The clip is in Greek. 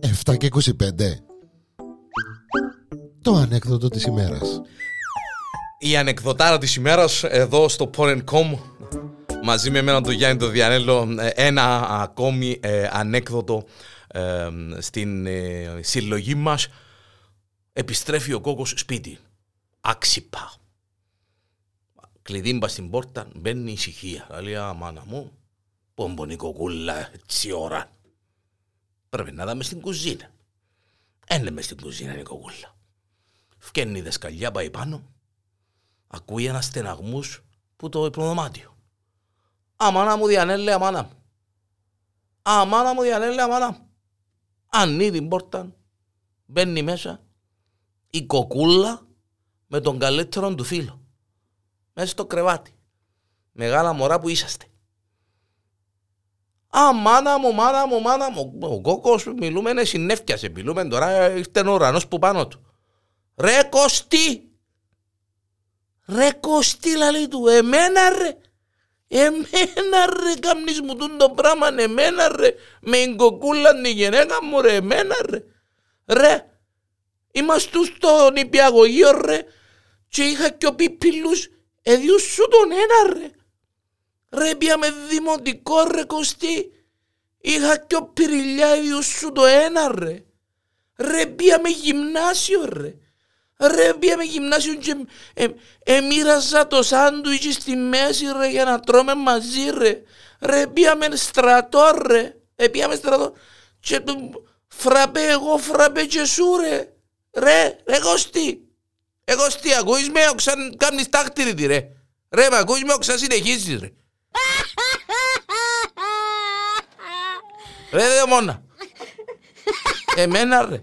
Εφτά και 25 Το ανέκδοτο της ημέρας. Η ανεκδοτάρα της ημέρας εδώ στο Porn.com μαζί με εμένα τον Γιάννη τον Διανέλο ε, ένα ακόμη ε, ανέκδοτο ε, στην ε, συλλογή μας. Επιστρέφει ο κόκκος σπίτι. Άξιπα κλειδί μπας στην πόρτα μπαίνει ησυχία. Λέει αμάνα μου πόμπονη κοκούλα έτσι ώρα. Πρέπει να δάμε στην κουζίνα ένε μες στην κουζίνα η κοκούλα φκένει η δεσκαλιά πάει πάνω. Ακούει ένας στεναγμούς που το υπνοδωμάτιο. Αμάνα μου διανέλε, αμάνα μου. Αμάνα μου διανέλε, αμάνα μου. Ανοίγει την πόρτα, μπαίνει μέσα. Η κοκούλα με τον καλύτερο του φίλο. Μέσα στο κρεβάτι. Μεγάλα μωρά που είσαστε. Α, μάνα μου, μάνα μου, μάνα μου. Ο κόκκος μιλούμε, είναι συνέφιασε. Μιλούμε τώρα, ήρθε ο ουρανός που πάνω του. Ρε Κωστή! Ρε Κωστή, λαλή του, εμένα ρε. Εμένα ρε κάμνεις μου τούν το πράγμα εμένα ρε με εγκοκούλαν τη γενέκα μου ρε εμένα ρε ρε είμαστε στο νηπιαγωγείο ρε και είχα και ο πιπίλους εδιούς σου τον ένα ρε ρε πιάμε δημοτικό ρε Κωστή είχα και ο πυριλιά εδιούς σου το ένα ρε ρε πιάμε γυμνάσιο ρε Ρε πήγαμε γυμνάσιο και εμοίραζα το σάντουιτς στη μέση ρε για να τρώμε μαζί ρε. Ρε πήγαμε στρατό ρε. Ε, πήγαμε στρατό και του φραπέ εγώ φραπέ και σου ρε. Ρε, ρε Κωστή. Ε Κωστή ακούεις με όξαν κάνεις τάκτηρη ρε. Ρε, με ακούεις με όξαν συνεχίζεις ρε. Ρε δε μόνα. Εμένα ρε.